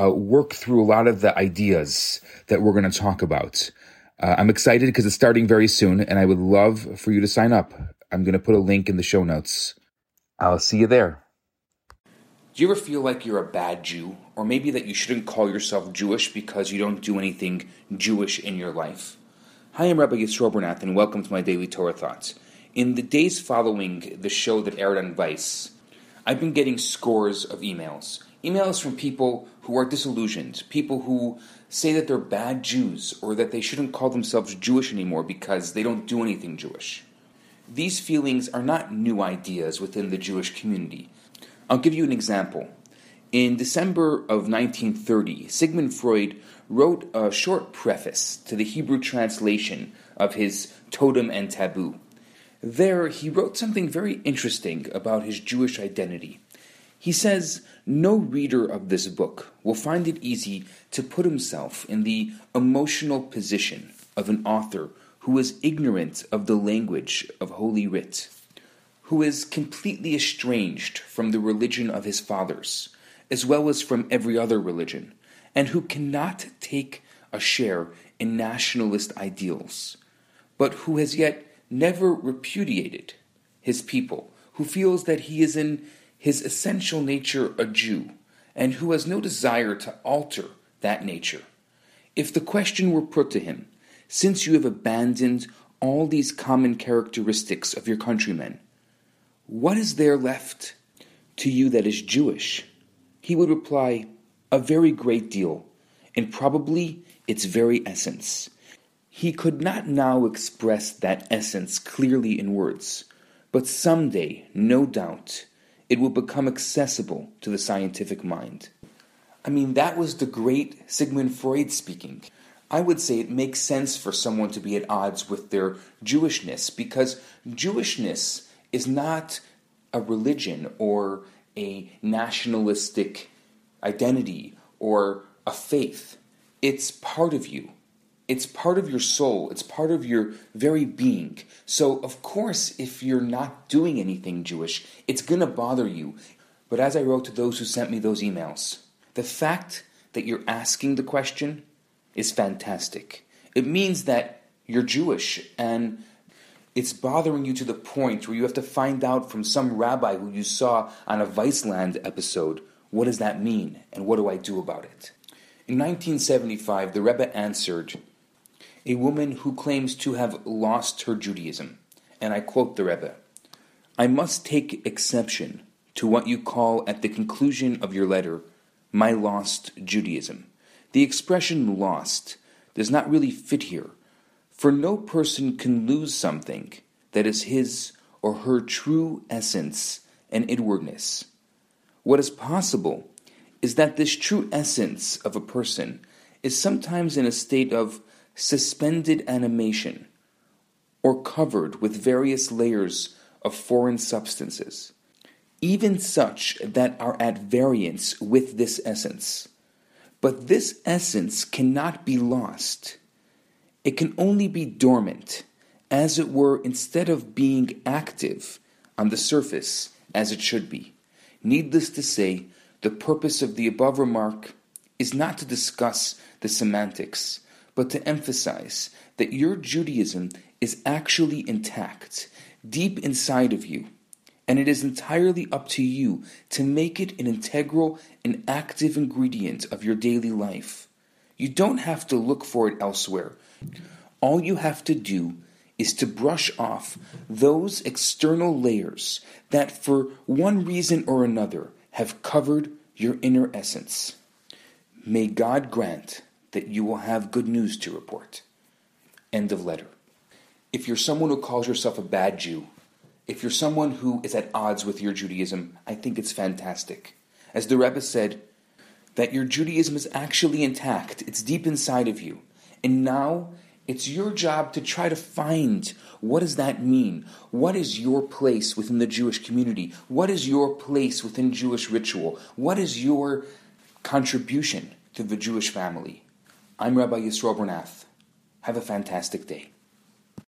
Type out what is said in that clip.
uh, work through a lot of the ideas that we're going to talk about. Uh, I'm excited because it's starting very soon, and I would love for you to sign up. I'm going to put a link in the show notes. I'll see you there. Do you ever feel like you're a bad Jew, or maybe that you shouldn't call yourself Jewish because you don't do anything Jewish in your life? Hi, I'm Rabbi Yisroel Bernath, and welcome to my daily Torah thoughts. In the days following the show that aired on Vice, I've been getting scores of emails emails from people who are disillusioned, people who say that they're bad Jews or that they shouldn't call themselves Jewish anymore because they don't do anything Jewish. These feelings are not new ideas within the Jewish community. I'll give you an example. In December of 1930, Sigmund Freud wrote a short preface to the Hebrew translation of his Totem and Taboo. There, he wrote something very interesting about his Jewish identity. He says, No reader of this book will find it easy to put himself in the emotional position of an author who is ignorant of the language of Holy Writ, who is completely estranged from the religion of his fathers, as well as from every other religion, and who cannot take a share in nationalist ideals, but who has yet never repudiated his people, who feels that he is in his essential nature a Jew, and who has no desire to alter that nature. If the question were put to him, since you have abandoned all these common characteristics of your countrymen, what is there left to you that is Jewish? He would reply, A very great deal, and probably its very essence. He could not now express that essence clearly in words, but someday, no doubt, it will become accessible to the scientific mind. I mean, that was the great Sigmund Freud speaking. I would say it makes sense for someone to be at odds with their Jewishness because Jewishness is not a religion or a nationalistic identity or a faith. It's part of you. It's part of your soul. It's part of your very being. So, of course, if you're not doing anything Jewish, it's going to bother you. But as I wrote to those who sent me those emails, the fact that you're asking the question is fantastic. It means that you're Jewish and it's bothering you to the point where you have to find out from some rabbi who you saw on a Viceland episode what does that mean and what do I do about it? In 1975, the Rebbe answered a woman who claims to have lost her Judaism. And I quote the Rebbe I must take exception to what you call at the conclusion of your letter, my lost Judaism. The expression lost does not really fit here, for no person can lose something that is his or her true essence and inwardness. What is possible is that this true essence of a person is sometimes in a state of suspended animation, or covered with various layers of foreign substances, even such that are at variance with this essence. But this essence cannot be lost. It can only be dormant, as it were, instead of being active on the surface as it should be. Needless to say, the purpose of the above remark is not to discuss the semantics but to emphasize that your Judaism is actually intact, deep inside of you, and it is entirely up to you to make it an integral and active ingredient of your daily life. You don't have to look for it elsewhere. All you have to do is to brush off those external layers that, for one reason or another, have covered your inner essence. May God grant that you will have good news to report. End of letter. If you're someone who calls yourself a bad Jew, if you're someone who is at odds with your Judaism, I think it's fantastic. As the Rebbe said, that your Judaism is actually intact, it's deep inside of you. And now it's your job to try to find what does that mean? What is your place within the Jewish community? What is your place within Jewish ritual? What is your contribution to the Jewish family? I'm Rabbi Yisroel Bernath. Have a fantastic day.